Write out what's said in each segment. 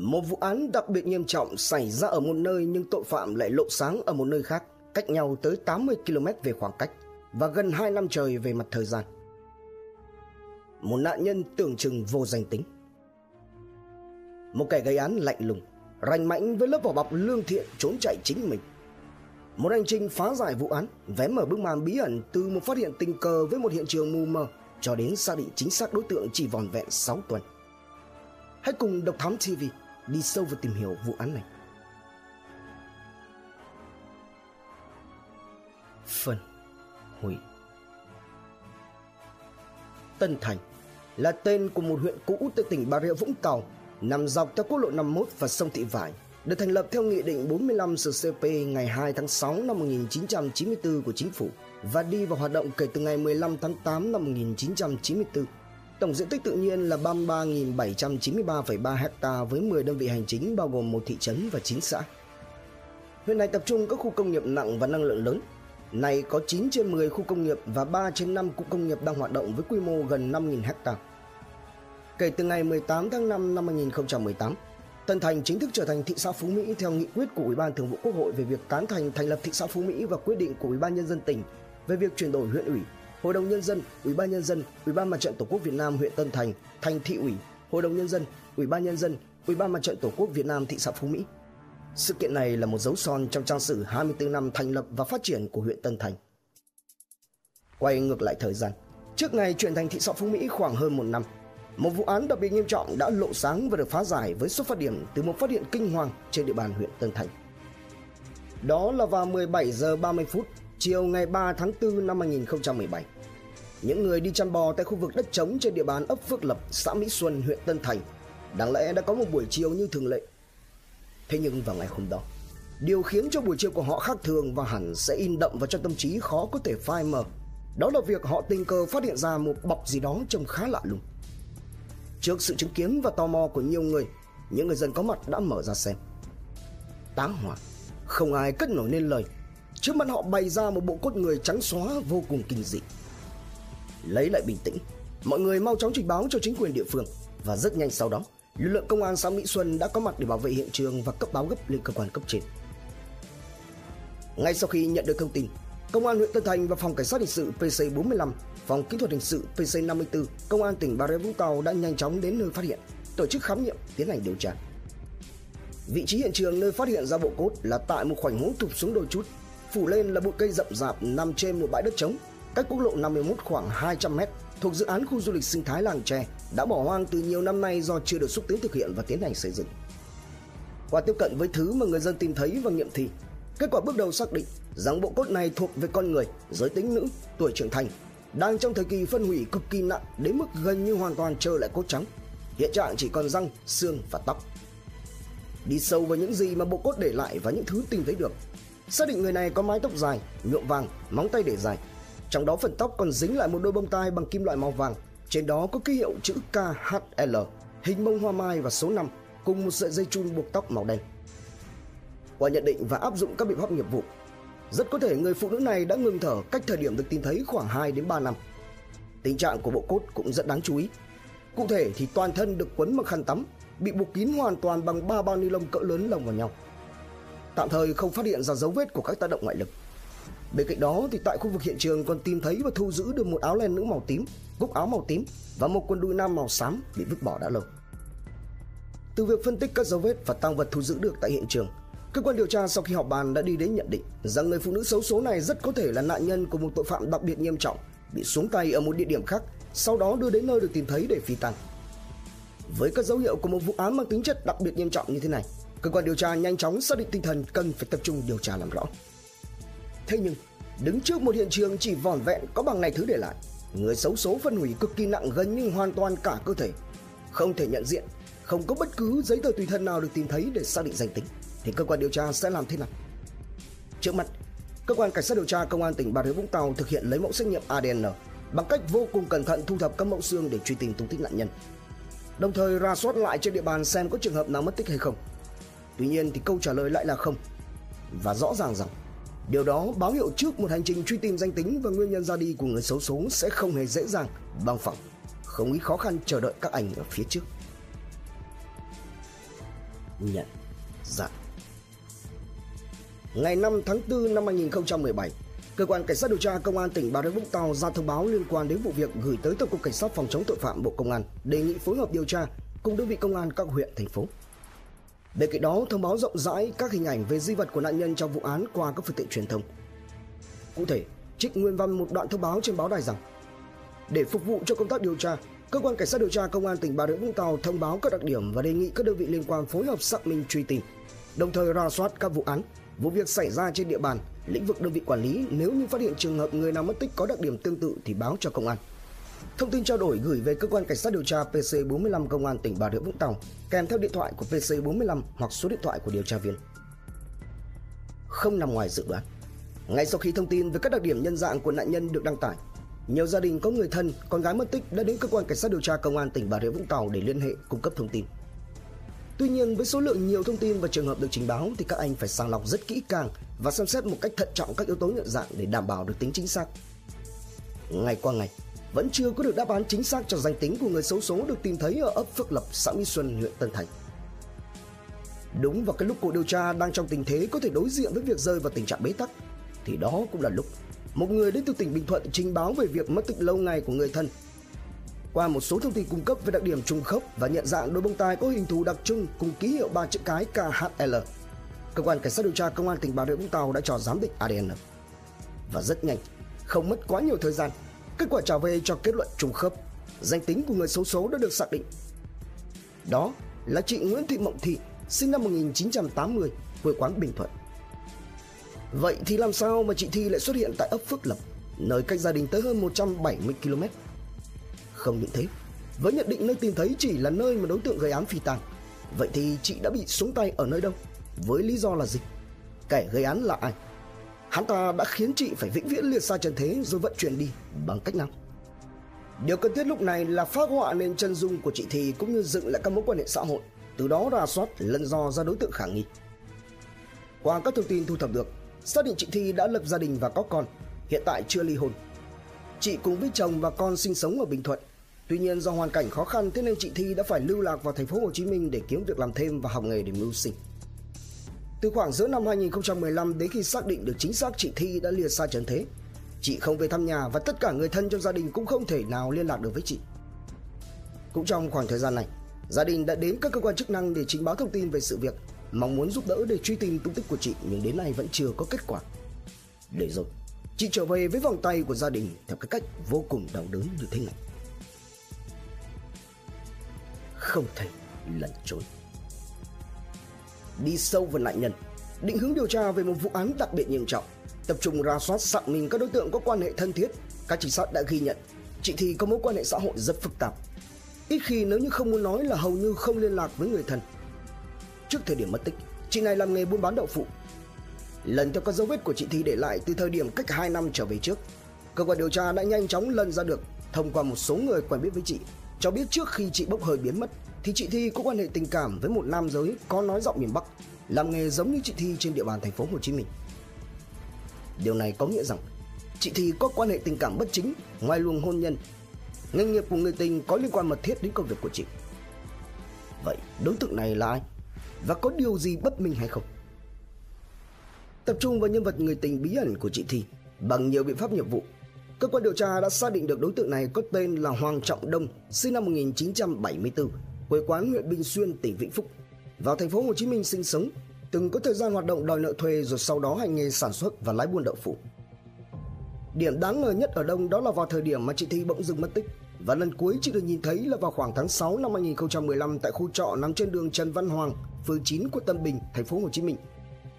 Một vụ án đặc biệt nghiêm trọng xảy ra ở một nơi nhưng tội phạm lại lộ sáng ở một nơi khác, cách nhau tới 80 km về khoảng cách và gần 2 năm trời về mặt thời gian. Một nạn nhân tưởng chừng vô danh tính. Một kẻ gây án lạnh lùng, rành mãnh với lớp vỏ bọc lương thiện trốn chạy chính mình. Một hành trình phá giải vụ án, vé mở bức màn bí ẩn từ một phát hiện tình cờ với một hiện trường mù mờ cho đến xác định chính xác đối tượng chỉ vòn vẹn 6 tuần. Hãy cùng Độc Thám TV đi sâu vào tìm hiểu vụ án này. Phần hủy Tân Thành là tên của một huyện cũ tại tỉnh Bà Rịa Vũng Tàu, nằm dọc theo quốc lộ 51 và sông Thị Vải, được thành lập theo Nghị định 45 CCP ngày 2 tháng 6 năm 1994 của Chính phủ và đi vào hoạt động kể từ ngày 15 tháng 8 năm 1994. Tổng diện tích tự nhiên là 33.793,3 ha với 10 đơn vị hành chính bao gồm một thị trấn và 9 xã. Huyện này tập trung các khu công nghiệp nặng và năng lượng lớn. Này có 9 trên 10 khu công nghiệp và 3 trên 5 cụm công nghiệp đang hoạt động với quy mô gần 5.000 ha. Kể từ ngày 18 tháng 5 năm 2018, Tân Thành chính thức trở thành thị xã Phú Mỹ theo nghị quyết của Ủy ban Thường vụ Quốc hội về việc tán thành thành lập thị xã Phú Mỹ và quyết định của Ủy ban nhân dân tỉnh về việc chuyển đổi huyện ủy, Hội đồng nhân dân, Ủy ban nhân dân, Ủy ban Mặt trận Tổ quốc Việt Nam huyện Tân Thành thành thị ủy, Hội đồng nhân dân, Ủy ban nhân dân, Ủy ban Mặt trận Tổ quốc Việt Nam thị xã Phú Mỹ. Sự kiện này là một dấu son trong trang sử 24 năm thành lập và phát triển của huyện Tân Thành. Quay ngược lại thời gian, trước ngày chuyển thành thị xã Phú Mỹ khoảng hơn một năm, một vụ án đặc biệt nghiêm trọng đã lộ sáng và được phá giải với xuất phát điểm từ một phát hiện kinh hoàng trên địa bàn huyện Tân Thành. Đó là vào 17 giờ 30 phút chiều ngày 3 tháng 4 năm 2017. Những người đi chăn bò tại khu vực đất trống trên địa bàn ấp Phước Lập, xã Mỹ Xuân, huyện Tân Thành đáng lẽ đã có một buổi chiều như thường lệ. Thế nhưng vào ngày hôm đó, điều khiến cho buổi chiều của họ khác thường và hẳn sẽ in đậm vào trong tâm trí khó có thể phai mờ. Đó là việc họ tình cờ phát hiện ra một bọc gì đó trông khá lạ lùng. Trước sự chứng kiến và tò mò của nhiều người, những người dân có mặt đã mở ra xem. Táng hỏa, không ai cất nổi nên lời. Trước mắt họ bày ra một bộ cốt người trắng xóa vô cùng kinh dị. Lấy lại bình tĩnh, mọi người mau chóng trình báo cho chính quyền địa phương và rất nhanh sau đó, lực lượng công an xã Mỹ Xuân đã có mặt để bảo vệ hiện trường và cấp báo gấp lên cơ quan cấp trên. Ngay sau khi nhận được thông tin, Công an huyện Tân Thành và phòng cảnh sát hình sự PC45 Phòng Kỹ thuật hình sự PC54, Công an tỉnh Bà Rịa Vũng Tàu đã nhanh chóng đến nơi phát hiện, tổ chức khám nghiệm, tiến hành điều tra. Vị trí hiện trường nơi phát hiện ra bộ cốt là tại một khoảnh hố thụp xuống đôi chút, phủ lên là bụi cây rậm rạp nằm trên một bãi đất trống, cách quốc lộ 51 khoảng 200 mét, thuộc dự án khu du lịch sinh thái làng tre đã bỏ hoang từ nhiều năm nay do chưa được xúc tiến thực hiện và tiến hành xây dựng. Qua tiếp cận với thứ mà người dân tìm thấy và nghiệm thi, kết quả bước đầu xác định rằng bộ cốt này thuộc về con người, giới tính nữ, tuổi trưởng thành đang trong thời kỳ phân hủy cực kỳ nặng đến mức gần như hoàn toàn trơ lại cốt trắng. Hiện trạng chỉ còn răng, xương và tóc. Đi sâu vào những gì mà bộ cốt để lại và những thứ tìm thấy được. Xác định người này có mái tóc dài, nhuộm vàng, móng tay để dài. Trong đó phần tóc còn dính lại một đôi bông tai bằng kim loại màu vàng. Trên đó có ký hiệu chữ KHL, hình bông hoa mai và số 5 cùng một sợi dây chun buộc tóc màu đen. Qua nhận định và áp dụng các biện pháp nghiệp vụ, rất có thể người phụ nữ này đã ngừng thở cách thời điểm được tìm thấy khoảng 2 đến 3 năm. Tình trạng của bộ cốt cũng rất đáng chú ý. Cụ thể thì toàn thân được quấn bằng khăn tắm, bị buộc kín hoàn toàn bằng ba bao ni lông cỡ lớn lồng vào nhau. Tạm thời không phát hiện ra dấu vết của các tác động ngoại lực. Bên cạnh đó thì tại khu vực hiện trường còn tìm thấy và thu giữ được một áo len nữ màu tím, cúc áo màu tím và một quần đùi nam màu xám bị vứt bỏ đã lâu. Từ việc phân tích các dấu vết và tăng vật thu giữ được tại hiện trường, Cơ quan điều tra sau khi họp bàn đã đi đến nhận định rằng người phụ nữ xấu số này rất có thể là nạn nhân của một tội phạm đặc biệt nghiêm trọng, bị xuống tay ở một địa điểm khác, sau đó đưa đến nơi được tìm thấy để phi tang. Với các dấu hiệu của một vụ án mang tính chất đặc biệt nghiêm trọng như thế này, cơ quan điều tra nhanh chóng xác định tinh thần cần phải tập trung điều tra làm rõ. Thế nhưng, đứng trước một hiện trường chỉ vỏn vẹn có bằng này thứ để lại, người xấu số phân hủy cực kỳ nặng gần như hoàn toàn cả cơ thể, không thể nhận diện, không có bất cứ giấy tờ tùy thân nào được tìm thấy để xác định danh tính thì cơ quan điều tra sẽ làm thế nào? Trước mặt, cơ quan cảnh sát điều tra công an tỉnh Bà Rịa Vũng Tàu thực hiện lấy mẫu xét nghiệm ADN bằng cách vô cùng cẩn thận thu thập các mẫu xương để truy tìm tung tích nạn nhân. Đồng thời ra soát lại trên địa bàn xem có trường hợp nào mất tích hay không. Tuy nhiên thì câu trả lời lại là không. Và rõ ràng rằng điều đó báo hiệu trước một hành trình truy tìm danh tính và nguyên nhân ra đi của người xấu số sẽ không hề dễ dàng, bằng phẳng, không ít khó khăn chờ đợi các anh ở phía trước. nhận dạng. Ngày 5 tháng 4 năm 2017, Cơ quan Cảnh sát điều tra Công an tỉnh Bà Rịa Vũng Tàu ra thông báo liên quan đến vụ việc gửi tới Tổng cục Cảnh sát phòng chống tội phạm Bộ Công an đề nghị phối hợp điều tra cùng đơn vị công an các huyện thành phố. Bên cạnh đó, thông báo rộng rãi các hình ảnh về di vật của nạn nhân trong vụ án qua các phương tiện truyền thông. Cụ thể, trích nguyên văn một đoạn thông báo trên báo đài rằng để phục vụ cho công tác điều tra, cơ quan cảnh sát điều tra công an tỉnh Bà Rịa Vũng Tàu thông báo các đặc điểm và đề nghị các đơn vị liên quan phối hợp xác minh truy tìm, đồng thời ra soát các vụ án, vụ việc xảy ra trên địa bàn, lĩnh vực đơn vị quản lý nếu như phát hiện trường hợp người nào mất tích có đặc điểm tương tự thì báo cho công an. Thông tin trao đổi gửi về cơ quan cảnh sát điều tra PC45 công an tỉnh Bà Rịa Vũng Tàu kèm theo điện thoại của PC45 hoặc số điện thoại của điều tra viên. Không nằm ngoài dự đoán. Ngay sau khi thông tin về các đặc điểm nhân dạng của nạn nhân được đăng tải, nhiều gia đình có người thân, con gái mất tích đã đến cơ quan cảnh sát điều tra công an tỉnh Bà Rịa Vũng Tàu để liên hệ cung cấp thông tin. Tuy nhiên với số lượng nhiều thông tin và trường hợp được trình báo thì các anh phải sàng lọc rất kỹ càng và xem xét một cách thận trọng các yếu tố nhận dạng để đảm bảo được tính chính xác. Ngày qua ngày, vẫn chưa có được đáp án chính xác cho danh tính của người xấu số được tìm thấy ở ấp Phước Lập, xã Mỹ Xuân, huyện Tân Thành. Đúng vào cái lúc cuộc điều tra đang trong tình thế có thể đối diện với việc rơi vào tình trạng bế tắc, thì đó cũng là lúc một người đến từ tỉnh Bình Thuận trình báo về việc mất tích lâu ngày của người thân. Qua một số thông tin cung cấp về đặc điểm trùng khớp và nhận dạng đôi bông tai có hình thù đặc trưng cùng ký hiệu ba chữ cái KHL, cơ quan cảnh sát điều tra công an tỉnh Bà Rịa Vũng Tàu đã cho giám định ADN. Và rất nhanh, không mất quá nhiều thời gian, kết quả trả về cho kết luận trùng khớp, danh tính của người xấu số đã được xác định. Đó là chị Nguyễn Thị Mộng Thị, sinh năm 1980, quê quán Bình Thuận. Vậy thì làm sao mà chị Thi lại xuất hiện tại ấp Phước Lập, nơi cách gia đình tới hơn 170 km? Không những thế, với nhận định nơi tìm thấy chỉ là nơi mà đối tượng gây án phi tàng, vậy thì chị đã bị xuống tay ở nơi đâu? Với lý do là gì? Kẻ gây án là ai? Hắn ta đã khiến chị phải vĩnh viễn liệt xa trần thế rồi vận chuyển đi bằng cách nào? Điều cần thiết lúc này là phát họa nên chân dung của chị Thi cũng như dựng lại các mối quan hệ xã hội, từ đó rà soát lần dò ra đối tượng khả nghi. Qua các thông tin thu thập được, xác định chị Thi đã lập gia đình và có con, hiện tại chưa ly hôn. Chị cùng với chồng và con sinh sống ở Bình Thuận. Tuy nhiên do hoàn cảnh khó khăn thế nên chị Thi đã phải lưu lạc vào thành phố Hồ Chí Minh để kiếm việc làm thêm và học nghề để mưu sinh. Từ khoảng giữa năm 2015 đến khi xác định được chính xác chị Thi đã lìa xa trần thế, chị không về thăm nhà và tất cả người thân trong gia đình cũng không thể nào liên lạc được với chị. Cũng trong khoảng thời gian này, gia đình đã đến các cơ quan chức năng để trình báo thông tin về sự việc mong muốn giúp đỡ để truy tìm tung tích của chị nhưng đến nay vẫn chưa có kết quả. Để rồi, chị trở về với vòng tay của gia đình theo cái cách vô cùng đau đớn như thế này. Không thể lẩn trốn. Đi sâu vào nạn nhân, định hướng điều tra về một vụ án đặc biệt nghiêm trọng, tập trung ra soát xác minh các đối tượng có quan hệ thân thiết, các trinh sát đã ghi nhận. Chị thì có mối quan hệ xã hội rất phức tạp. Ít khi nếu như không muốn nói là hầu như không liên lạc với người thân. Trước thời điểm mất tích, chị này làm nghề buôn bán đậu phụ. Lần theo các dấu vết của chị Thi để lại từ thời điểm cách 2 năm trở về trước, cơ quan điều tra đã nhanh chóng lần ra được thông qua một số người quen biết với chị, cho biết trước khi chị bốc hơi biến mất thì chị Thi có quan hệ tình cảm với một nam giới có nói giọng miền Bắc, làm nghề giống như chị Thi trên địa bàn thành phố Hồ Chí Minh. Điều này có nghĩa rằng chị Thi có quan hệ tình cảm bất chính ngoài luồng hôn nhân. Nghề nghiệp của người tình có liên quan mật thiết đến công việc của chị. Vậy đối tượng này là ai? và có điều gì bất minh hay không. Tập trung vào nhân vật người tình bí ẩn của chị Thi bằng nhiều biện pháp nghiệp vụ, cơ quan điều tra đã xác định được đối tượng này có tên là Hoàng Trọng Đông, sinh năm 1974, quê quán huyện Bình Xuyên, tỉnh Vĩnh Phúc, vào thành phố Hồ Chí Minh sinh sống, từng có thời gian hoạt động đòi nợ thuê rồi sau đó hành nghề sản xuất và lái buôn đậu phụ. Điểm đáng ngờ nhất ở Đông đó là vào thời điểm mà chị Thi bỗng dưng mất tích và lần cuối chị được nhìn thấy là vào khoảng tháng 6 năm 2015 tại khu trọ nằm trên đường Trần Văn Hoàng, phường 9 quận Tân Bình, thành phố Hồ Chí Minh.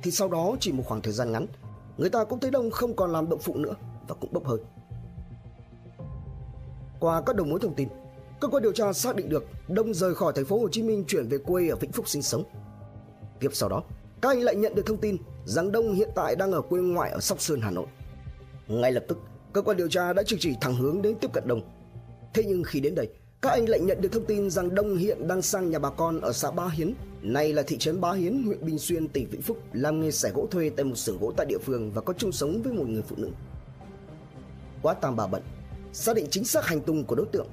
Thì sau đó chỉ một khoảng thời gian ngắn, người ta cũng thấy Đông không còn làm động phụ nữa và cũng bốc hơi. Qua các đầu mối thông tin, cơ quan điều tra xác định được Đông rời khỏi thành phố Hồ Chí Minh chuyển về quê ở Vĩnh Phúc sinh sống. Tiếp sau đó, các anh lại nhận được thông tin rằng Đông hiện tại đang ở quê ngoại ở Sóc Sơn, Hà Nội. Ngay lập tức, cơ quan điều tra đã trực chỉ thẳng hướng đến tiếp cận Đông. Thế nhưng khi đến đây, các anh lại nhận được thông tin rằng Đông hiện đang sang nhà bà con ở xã Ba Hiến, nay là thị trấn Ba Hiến, huyện Bình Xuyên, tỉnh Vĩnh Phúc, làm nghề xẻ gỗ thuê tại một xưởng gỗ tại địa phương và có chung sống với một người phụ nữ. Quá tam bà bận, xác định chính xác hành tung của đối tượng.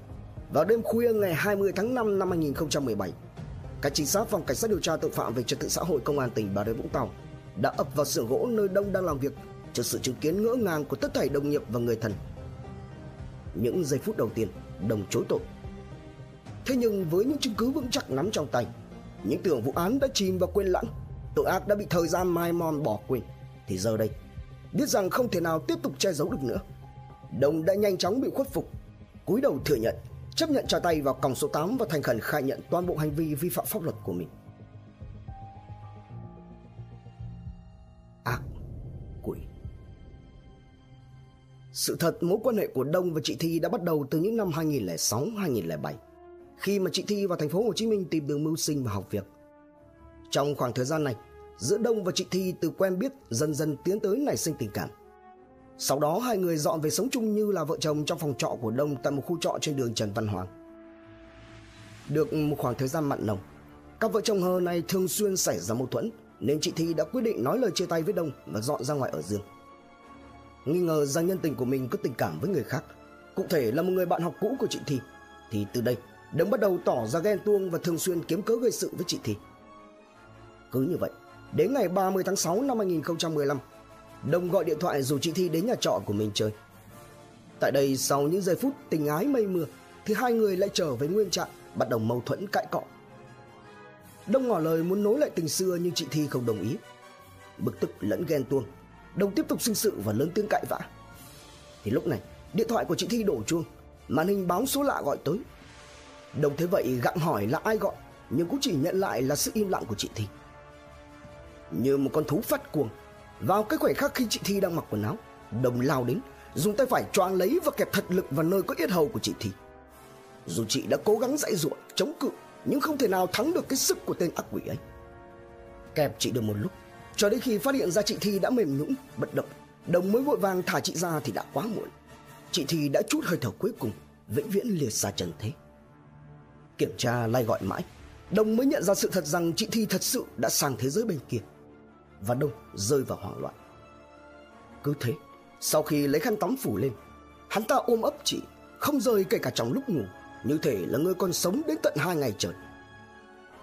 Vào đêm khuya ngày 20 tháng 5 năm 2017, các trinh sát phòng cảnh sát điều tra tội phạm về trật tự xã hội công an tỉnh Bà Rịa Vũng Tàu đã ập vào xưởng gỗ nơi Đông đang làm việc trước sự chứng kiến ngỡ ngàng của tất thảy đồng nghiệp và người thân. Những giây phút đầu tiên, Đồng chối tội. Thế nhưng với những chứng cứ vững chắc nắm trong tay, những tưởng vụ án đã chìm và quên lãng, tội ác đã bị thời gian mai mòn bỏ quên, thì giờ đây, biết rằng không thể nào tiếp tục che giấu được nữa, Đông đã nhanh chóng bị khuất phục, cúi đầu thừa nhận, chấp nhận trả tay vào còng số 8 và thành khẩn khai nhận toàn bộ hành vi vi phạm pháp luật của mình. Ác quỷ Sự thật mối quan hệ của Đông và chị Thi đã bắt đầu từ những năm 2006-2007 khi mà chị Thi vào thành phố Hồ Chí Minh tìm đường mưu sinh và học việc. Trong khoảng thời gian này, giữa Đông và chị Thi từ quen biết dần dần tiến tới nảy sinh tình cảm. Sau đó hai người dọn về sống chung như là vợ chồng trong phòng trọ của Đông tại một khu trọ trên đường Trần Văn Hoàng. Được một khoảng thời gian mặn nồng, các vợ chồng hờ này thường xuyên xảy ra mâu thuẫn nên chị Thi đã quyết định nói lời chia tay với Đông và dọn ra ngoài ở riêng. Nghi ngờ rằng nhân tình của mình có tình cảm với người khác, cụ thể là một người bạn học cũ của chị Thi, thì từ đây Đông bắt đầu tỏ ra ghen tuông và thường xuyên kiếm cớ gây sự với chị Thi. Cứ như vậy, đến ngày 30 tháng 6 năm 2015, Đông gọi điện thoại rủ chị Thi đến nhà trọ của mình chơi. Tại đây sau những giây phút tình ái mây mưa thì hai người lại trở về nguyên trạng, bắt đầu mâu thuẫn cãi cọ. Đông ngỏ lời muốn nối lại tình xưa nhưng chị Thi không đồng ý. Bực tức lẫn ghen tuông, Đông tiếp tục sinh sự và lớn tiếng cãi vã. Thì lúc này, điện thoại của chị Thi đổ chuông, màn hình báo số lạ gọi tới. Đông thế vậy gặng hỏi là ai gọi, nhưng cũng chỉ nhận lại là sự im lặng của chị Thi. Như một con thú phát cuồng, vào cái khoảnh khắc khi chị Thi đang mặc quần áo, Đồng lao đến, dùng tay phải choàng lấy và kẹp thật lực vào nơi có yết hầu của chị Thi. Dù chị đã cố gắng dãy dụa, chống cự, nhưng không thể nào thắng được cái sức của tên ác quỷ ấy. Kẹp chị được một lúc, cho đến khi phát hiện ra chị Thi đã mềm nhũn, bất động, Đồng mới vội vàng thả chị ra thì đã quá muộn. Chị Thi đã chút hơi thở cuối cùng, vĩnh viễn liệt xa trần thế. Kiểm tra lai gọi mãi, Đồng mới nhận ra sự thật rằng chị Thi thật sự đã sang thế giới bên kia và Đông rơi vào hoảng loạn. Cứ thế, sau khi lấy khăn tắm phủ lên, hắn ta ôm ấp chị, không rời kể cả trong lúc ngủ, như thể là người còn sống đến tận hai ngày trời.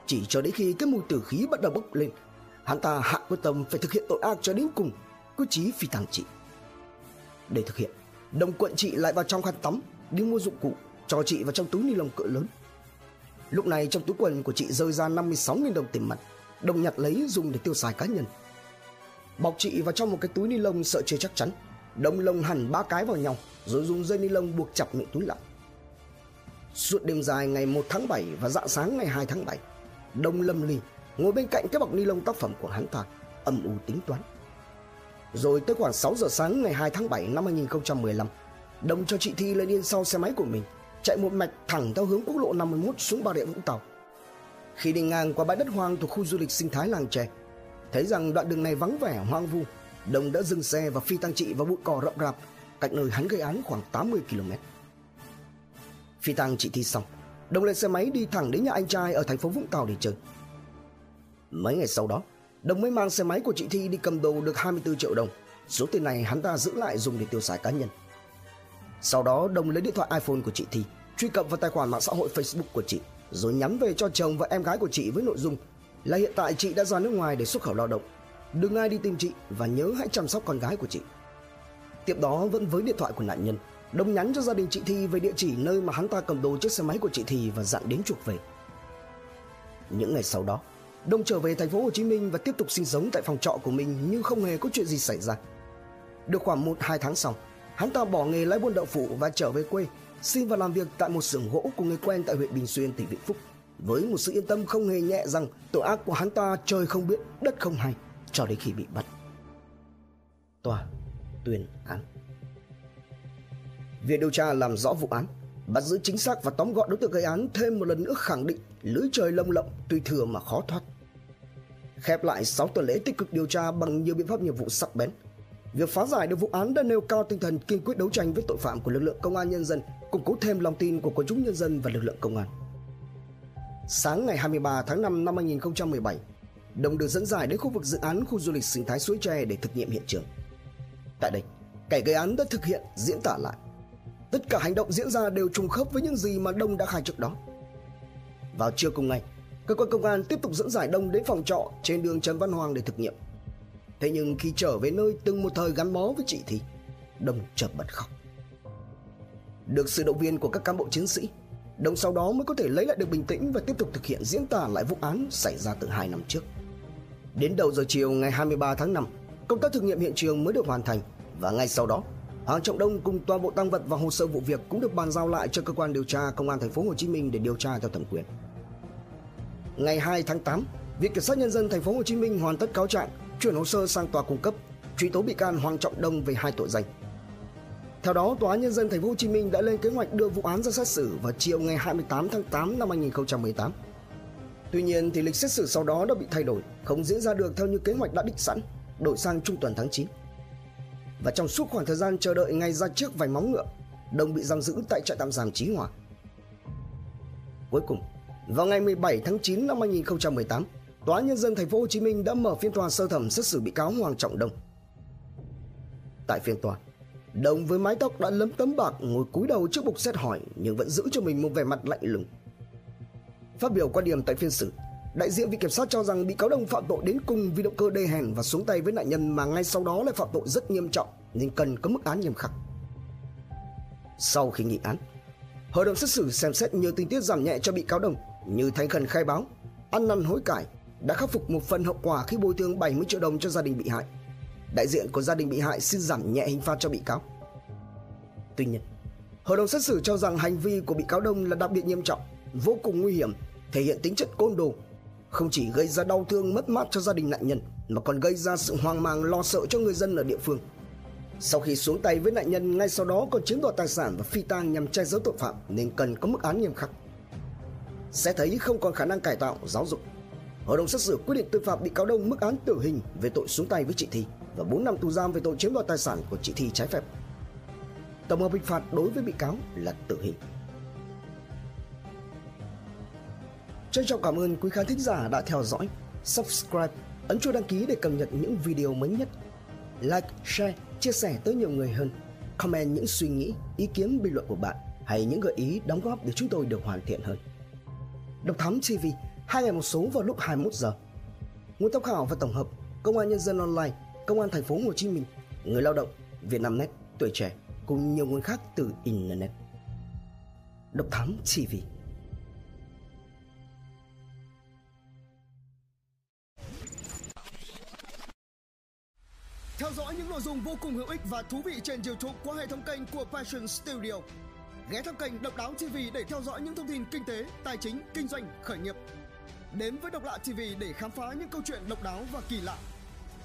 Chỉ cho đến khi cái mùi tử khí bắt đầu bốc lên, hắn ta hạ quyết tâm phải thực hiện tội ác cho đến cùng, cứ chí phi tàng chị. Để thực hiện, đồng quận chị lại vào trong khăn tắm, đi mua dụng cụ, cho chị vào trong túi ni lông cỡ lớn. Lúc này trong túi quần của chị rơi ra 56.000 đồng tiền mặt, đồng nhặt lấy dùng để tiêu xài cá nhân bọc chị vào trong một cái túi ni lông sợ chưa chắc chắn. Đông lông hẳn ba cái vào nhau, rồi dùng dây ni lông buộc chặt miệng túi lại suốt đêm dài ngày 1 tháng 7 và dạng sáng ngày 2 tháng 7 đông lâm ly ngồi bên cạnh cái bọc ni lông tác phẩm của hắn ta, âm u tính toán. Rồi tới khoảng 6 giờ sáng ngày 2 tháng 7 năm 2015 Đông cho chị Thi lên yên sau xe máy của mình, Chạy một mạch thẳng theo hướng quốc lộ 51 xuống Bà Rịa Vũng Tàu. Khi đi ngang qua bãi đất hoang thuộc khu du lịch sinh thái làng trẻ Thấy rằng đoạn đường này vắng vẻ hoang vu, Đồng đã dừng xe và phi tăng trị vào bụi cỏ rậm rạp cạnh nơi hắn gây án khoảng 80 km. Phi tăng chị thi xong, Đồng lên xe máy đi thẳng đến nhà anh trai ở thành phố Vũng Tàu để chơi. Mấy ngày sau đó, Đồng mới mang xe máy của chị Thi đi cầm đồ được 24 triệu đồng. Số tiền này hắn ta giữ lại dùng để tiêu xài cá nhân. Sau đó Đồng lấy điện thoại iPhone của chị Thi, truy cập vào tài khoản mạng xã hội Facebook của chị, rồi nhắn về cho chồng và em gái của chị với nội dung là hiện tại chị đã ra nước ngoài để xuất khẩu lao động. Đừng ai đi tìm chị và nhớ hãy chăm sóc con gái của chị. Tiếp đó vẫn với điện thoại của nạn nhân, Đông nhắn cho gia đình chị Thi về địa chỉ nơi mà hắn ta cầm đồ chiếc xe máy của chị Thi và dặn đến chuộc về. Những ngày sau đó, Đông trở về thành phố Hồ Chí Minh và tiếp tục sinh sống tại phòng trọ của mình như không hề có chuyện gì xảy ra. Được khoảng 1-2 tháng sau, hắn ta bỏ nghề lái buôn đậu phụ và trở về quê, xin vào làm việc tại một xưởng gỗ của người quen tại huyện Bình Xuyên, tỉnh Vĩnh Phúc với một sự yên tâm không hề nhẹ rằng tội ác của hắn ta trời không biết, đất không hay, cho đến khi bị bắt. Tòa tuyên án. Việc điều tra làm rõ vụ án, bắt giữ chính xác và tóm gọn đối tượng gây án thêm một lần nữa khẳng định lưới trời lông lộng tuy thừa mà khó thoát. Khép lại 6 tuần lễ tích cực điều tra bằng nhiều biện pháp nghiệp vụ sắc bén. Việc phá giải được vụ án đã nêu cao tinh thần kiên quyết đấu tranh với tội phạm của lực lượng công an nhân dân, củng cố thêm lòng tin của quần chúng nhân dân và lực lượng công an. Sáng ngày 23 tháng 5 năm 2017, Đồng được dẫn giải đến khu vực dự án khu du lịch sinh thái suối tre để thực nghiệm hiện trường. Tại đây, kẻ gây án đã thực hiện diễn tả lại. Tất cả hành động diễn ra đều trùng khớp với những gì mà Đông đã khai trước đó. Vào trưa cùng ngày, cơ quan công an tiếp tục dẫn giải Đông đến phòng trọ trên đường Trần Văn Hoàng để thực nghiệm. Thế nhưng khi trở về nơi từng một thời gắn bó với chị thì Đông chợt bật khóc. Được sự động viên của các cán bộ chiến sĩ, Đông sau đó mới có thể lấy lại được bình tĩnh và tiếp tục thực hiện diễn tả lại vụ án xảy ra từ 2 năm trước. Đến đầu giờ chiều ngày 23 tháng 5, công tác thực nghiệm hiện trường mới được hoàn thành và ngay sau đó, Hoàng Trọng Đông cùng toàn bộ tăng vật và hồ sơ vụ việc cũng được bàn giao lại cho cơ quan điều tra công an thành phố Hồ Chí Minh để điều tra theo thẩm quyền. Ngày 2 tháng 8, Viện Kiểm sát nhân dân thành phố Hồ Chí Minh hoàn tất cáo trạng, chuyển hồ sơ sang tòa cung cấp, truy tố bị can Hoàng Trọng Đông về hai tội danh. Theo đó, Tòa án nhân dân thành phố Hồ Chí Minh đã lên kế hoạch đưa vụ án ra xét xử vào chiều ngày 28 tháng 8 năm 2018. Tuy nhiên thì lịch xét xử sau đó đã bị thay đổi, không diễn ra được theo như kế hoạch đã định sẵn, đổi sang trung tuần tháng 9. Và trong suốt khoảng thời gian chờ đợi ngày ra trước vài móng ngựa, Đông bị giam giữ tại trại tạm giam Chí Hòa. Cuối cùng, vào ngày 17 tháng 9 năm 2018, Tòa án nhân dân thành phố Hồ Chí Minh đã mở phiên tòa sơ thẩm xét xử bị cáo Hoàng Trọng Đông. Tại phiên tòa, đồng với mái tóc đã lấm tấm bạc ngồi cúi đầu trước bục xét hỏi nhưng vẫn giữ cho mình một vẻ mặt lạnh lùng. Phát biểu quan điểm tại phiên xử, đại diện vị kiểm sát cho rằng bị cáo đồng phạm tội đến cùng vì động cơ đê hèn và xuống tay với nạn nhân mà ngay sau đó lại phạm tội rất nghiêm trọng nên cần có mức án nghiêm khắc. Sau khi nghị án, hội đồng xét xử xem xét nhiều tình tiết giảm nhẹ cho bị cáo đồng như thành khẩn khai báo, ăn năn hối cải, đã khắc phục một phần hậu quả khi bồi thường 70 triệu đồng cho gia đình bị hại. Đại diện của gia đình bị hại xin giảm nhẹ hình phạt cho bị cáo. Tuy nhiên, hội đồng xét xử cho rằng hành vi của bị cáo Đông là đặc biệt nghiêm trọng, vô cùng nguy hiểm, thể hiện tính chất côn đồ, không chỉ gây ra đau thương mất mát cho gia đình nạn nhân mà còn gây ra sự hoang mang lo sợ cho người dân ở địa phương. Sau khi xuống tay với nạn nhân ngay sau đó còn chiếm đoạt tài sản và phi tang nhằm che giấu tội phạm nên cần có mức án nghiêm khắc. Sẽ thấy không còn khả năng cải tạo, giáo dục. Hội đồng xét xử quyết định tuyên phạt bị cáo Đông mức án tử hình về tội xuống tay với chị Thi và 4 năm tù giam về tội chiếm đoạt tài sản của chị Thi trái phép. Tổng hợp hình phạt đối với bị cáo là tử hình. Trân trọng cảm ơn quý khán thính giả đã theo dõi, subscribe, ấn chuông đăng ký để cập nhật những video mới nhất. Like, share, chia sẻ tới nhiều người hơn. Comment những suy nghĩ, ý kiến bình luận của bạn hay những gợi ý đóng góp để chúng tôi được hoàn thiện hơn. Độc Thám TV, hai ngày một số vào lúc 21 giờ. Nguồn tham khảo và tổng hợp Công an Nhân dân Online, Công an Thành phố Hồ Chí Minh, Người Lao động, Vietnamnet, Tuổi Trẻ cùng nhiều nguồn khác từ Internet. Độc Thám TV Theo dõi những nội dung vô cùng hữu ích và thú vị trên YouTube qua hệ thống kênh của Passion Studio. Ghé thăm kênh Độc Đáo TV để theo dõi những thông tin kinh tế, tài chính, kinh doanh, khởi nghiệp. Đến với Độc Lạ TV để khám phá những câu chuyện độc đáo và kỳ lạ.